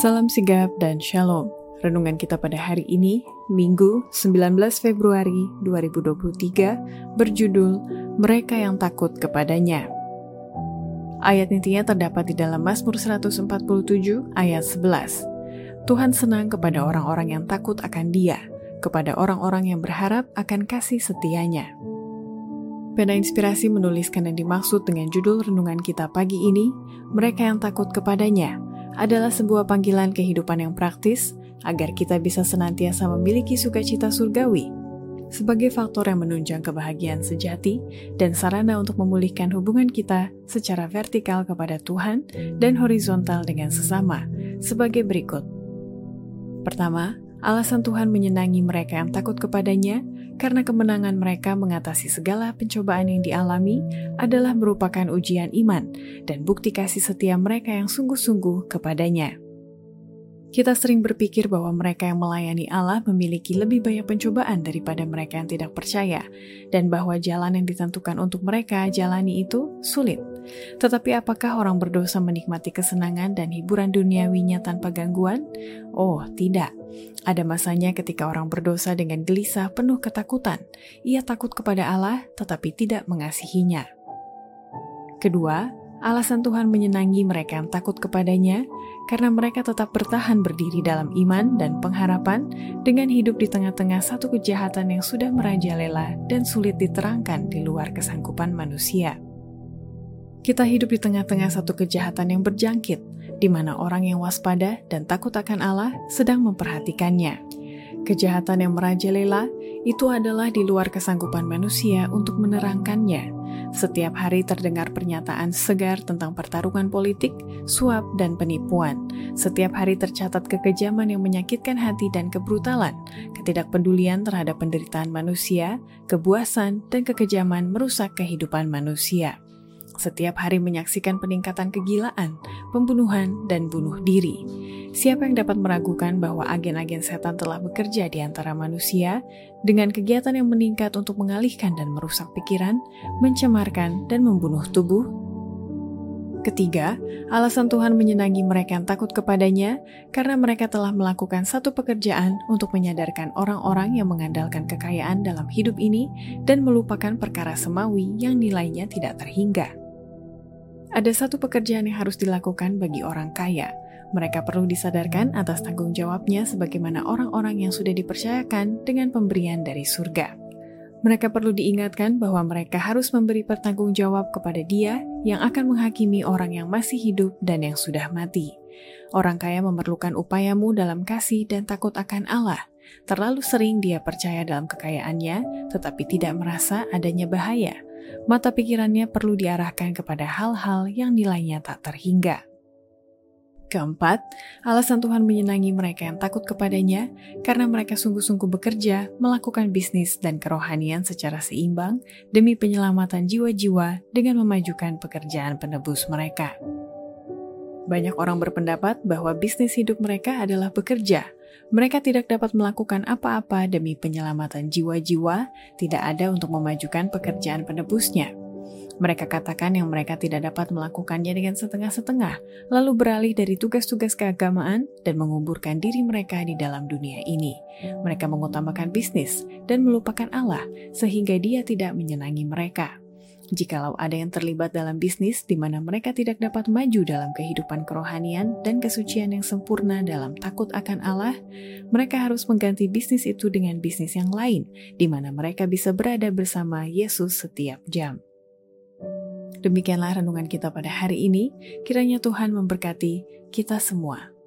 Salam sigap dan shalom. Renungan kita pada hari ini, Minggu 19 Februari 2023, berjudul Mereka yang Takut Kepadanya. Ayat intinya terdapat di dalam Mazmur 147 ayat 11. Tuhan senang kepada orang-orang yang takut akan dia, kepada orang-orang yang berharap akan kasih setianya. Pena Inspirasi menuliskan yang dimaksud dengan judul renungan kita pagi ini, mereka yang takut kepadanya, adalah sebuah panggilan kehidupan yang praktis agar kita bisa senantiasa memiliki sukacita surgawi sebagai faktor yang menunjang kebahagiaan sejati dan sarana untuk memulihkan hubungan kita secara vertikal kepada Tuhan dan horizontal dengan sesama sebagai berikut. Pertama, alasan Tuhan menyenangi mereka yang takut kepadanya karena kemenangan mereka mengatasi segala pencobaan yang dialami adalah merupakan ujian iman dan bukti kasih setia mereka yang sungguh-sungguh kepadanya. Kita sering berpikir bahwa mereka yang melayani Allah memiliki lebih banyak pencobaan daripada mereka yang tidak percaya, dan bahwa jalan yang ditentukan untuk mereka jalani itu sulit. Tetapi apakah orang berdosa menikmati kesenangan dan hiburan duniawinya tanpa gangguan? Oh, tidak. Ada masanya ketika orang berdosa dengan gelisah penuh ketakutan. Ia takut kepada Allah tetapi tidak mengasihinya. Kedua, alasan Tuhan menyenangi mereka yang takut kepadanya karena mereka tetap bertahan berdiri dalam iman dan pengharapan dengan hidup di tengah-tengah satu kejahatan yang sudah merajalela dan sulit diterangkan di luar kesanggupan manusia. Kita hidup di tengah-tengah satu kejahatan yang berjangkit, di mana orang yang waspada dan takut akan Allah sedang memperhatikannya. Kejahatan yang merajalela itu adalah di luar kesanggupan manusia untuk menerangkannya. Setiap hari terdengar pernyataan segar tentang pertarungan politik, suap, dan penipuan. Setiap hari tercatat kekejaman yang menyakitkan hati dan kebrutalan, ketidakpedulian terhadap penderitaan manusia, kebuasan, dan kekejaman merusak kehidupan manusia setiap hari menyaksikan peningkatan kegilaan, pembunuhan, dan bunuh diri. Siapa yang dapat meragukan bahwa agen-agen setan telah bekerja di antara manusia dengan kegiatan yang meningkat untuk mengalihkan dan merusak pikiran, mencemarkan, dan membunuh tubuh? Ketiga, alasan Tuhan menyenangi mereka yang takut kepadanya karena mereka telah melakukan satu pekerjaan untuk menyadarkan orang-orang yang mengandalkan kekayaan dalam hidup ini dan melupakan perkara semawi yang nilainya tidak terhingga. Ada satu pekerjaan yang harus dilakukan bagi orang kaya. Mereka perlu disadarkan atas tanggung jawabnya sebagaimana orang-orang yang sudah dipercayakan dengan pemberian dari surga. Mereka perlu diingatkan bahwa mereka harus memberi pertanggung jawab kepada Dia yang akan menghakimi orang yang masih hidup dan yang sudah mati. Orang kaya memerlukan upayamu dalam kasih dan takut akan Allah. Terlalu sering dia percaya dalam kekayaannya, tetapi tidak merasa adanya bahaya mata pikirannya perlu diarahkan kepada hal-hal yang nilainya tak terhingga. Keempat, alasan Tuhan menyenangi mereka yang takut kepadanya karena mereka sungguh-sungguh bekerja, melakukan bisnis dan kerohanian secara seimbang demi penyelamatan jiwa-jiwa dengan memajukan pekerjaan penebus mereka. Banyak orang berpendapat bahwa bisnis hidup mereka adalah bekerja, mereka tidak dapat melakukan apa-apa demi penyelamatan jiwa-jiwa, tidak ada untuk memajukan pekerjaan penebusnya. Mereka katakan yang mereka tidak dapat melakukannya dengan setengah-setengah, lalu beralih dari tugas-tugas keagamaan dan menguburkan diri mereka di dalam dunia ini. Mereka mengutamakan bisnis dan melupakan Allah, sehingga Dia tidak menyenangi mereka. Jikalau ada yang terlibat dalam bisnis di mana mereka tidak dapat maju dalam kehidupan kerohanian dan kesucian yang sempurna dalam takut akan Allah, mereka harus mengganti bisnis itu dengan bisnis yang lain, di mana mereka bisa berada bersama Yesus setiap jam. Demikianlah renungan kita pada hari ini. Kiranya Tuhan memberkati kita semua.